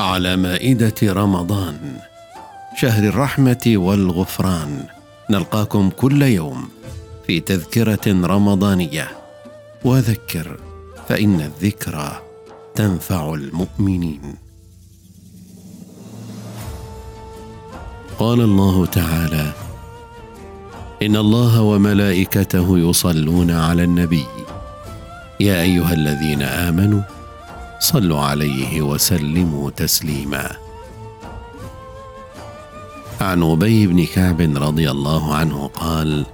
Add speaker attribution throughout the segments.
Speaker 1: على مائدة رمضان شهر الرحمة والغفران. نلقاكم كل يوم في تذكرة رمضانية. وذكر فإن الذكرى تنفع المؤمنين. قال الله تعالى إن الله وملائكته يصلون على النبي. يا أيها الذين آمنوا صلوا عليه وسلموا تسليما. عن أبي بن كعب رضي الله عنه قال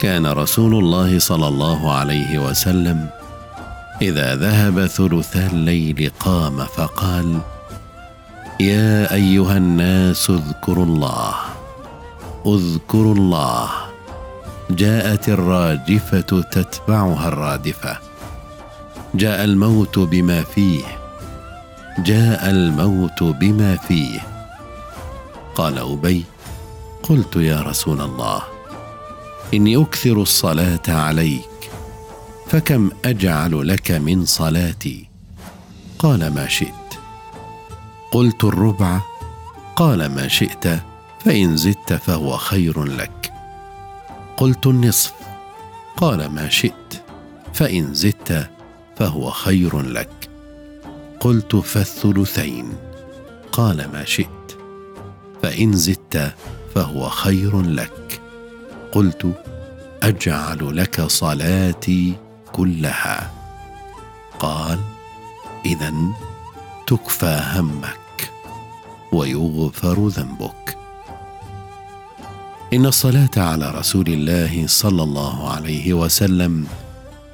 Speaker 1: كان رسول الله صلى الله عليه وسلم إذا ذهب ثلثا الليل قام فقال يا أيها الناس اذكروا الله اذكروا الله جاءت الراجفة تتبعها الرادفة. جاء الموت بما فيه. جاء الموت بما فيه. قال أبي قلت يا رسول الله إني أكثر الصلاة عليك فكم أجعل لك من صلاتي؟ قال ما شئت. قلت الربع قال ما شئت فإن زدت فهو خير لك. قلت النصف قال ما شئت فإن زدت فهو خير لك. قلت فالثلثين. قال ما شئت. فإن زدت فهو خير لك. قلت أجعل لك صلاتي كلها. قال اذا تكفى همك ويغفر ذنبك. إن الصلاة على رسول الله صلى الله عليه وسلم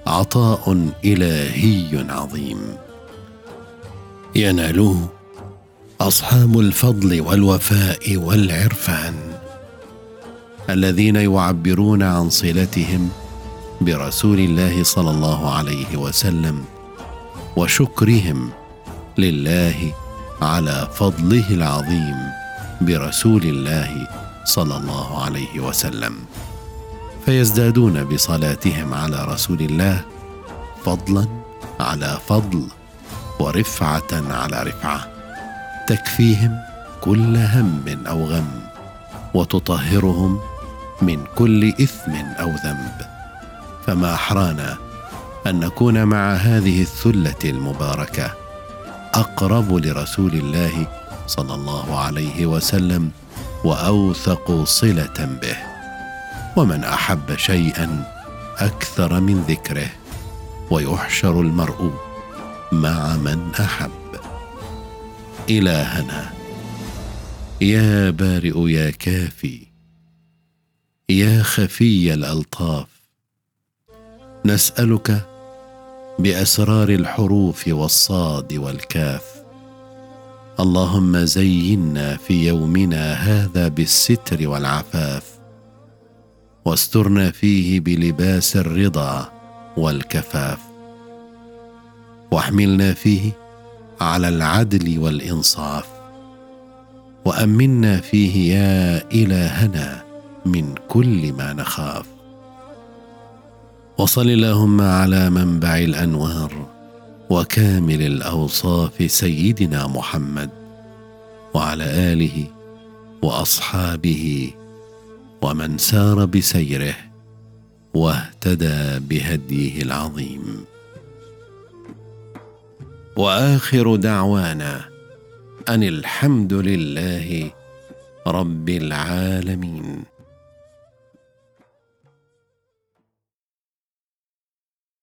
Speaker 1: عطاء إلهي عظيم. يناله أصحاب الفضل والوفاء والعرفان الذين يعبرون عن صلتهم برسول الله صلى الله عليه وسلم وشكرهم لله على فضله العظيم برسول الله صلى الله عليه وسلم. فيزدادون بصلاتهم على رسول الله فضلا على فضل ورفعة على رفعة تكفيهم كل هم أو غم وتطهرهم من كل إثم أو ذنب. فما أحرانا أن نكون مع هذه الثلة المباركة أقرب لرسول الله صلى الله عليه وسلم وأوثق صلة به. ومن أحب شيئا أكثر من ذكره ويحشر المرء مع من أحب. إلهنا يا بارئ يا كافي يا خفي الألطاف نسألك بأسرار الحروف والصاد والكاف. اللهم زينا في يومنا هذا بالستر والعفاف. واسترنا فيه بلباس الرضا والكفاف. واحملنا فيه على العدل والإنصاف. وأمنا فيه يا إلهنا من كل ما نخاف. وصل اللهم على منبع الأنوار وكامل الأوصاف سيدنا محمد وعلى آله وأصحابه ومن سار بسيره واهتدى بهديه العظيم. وآخر دعوانا أن الحمد لله رب العالمين.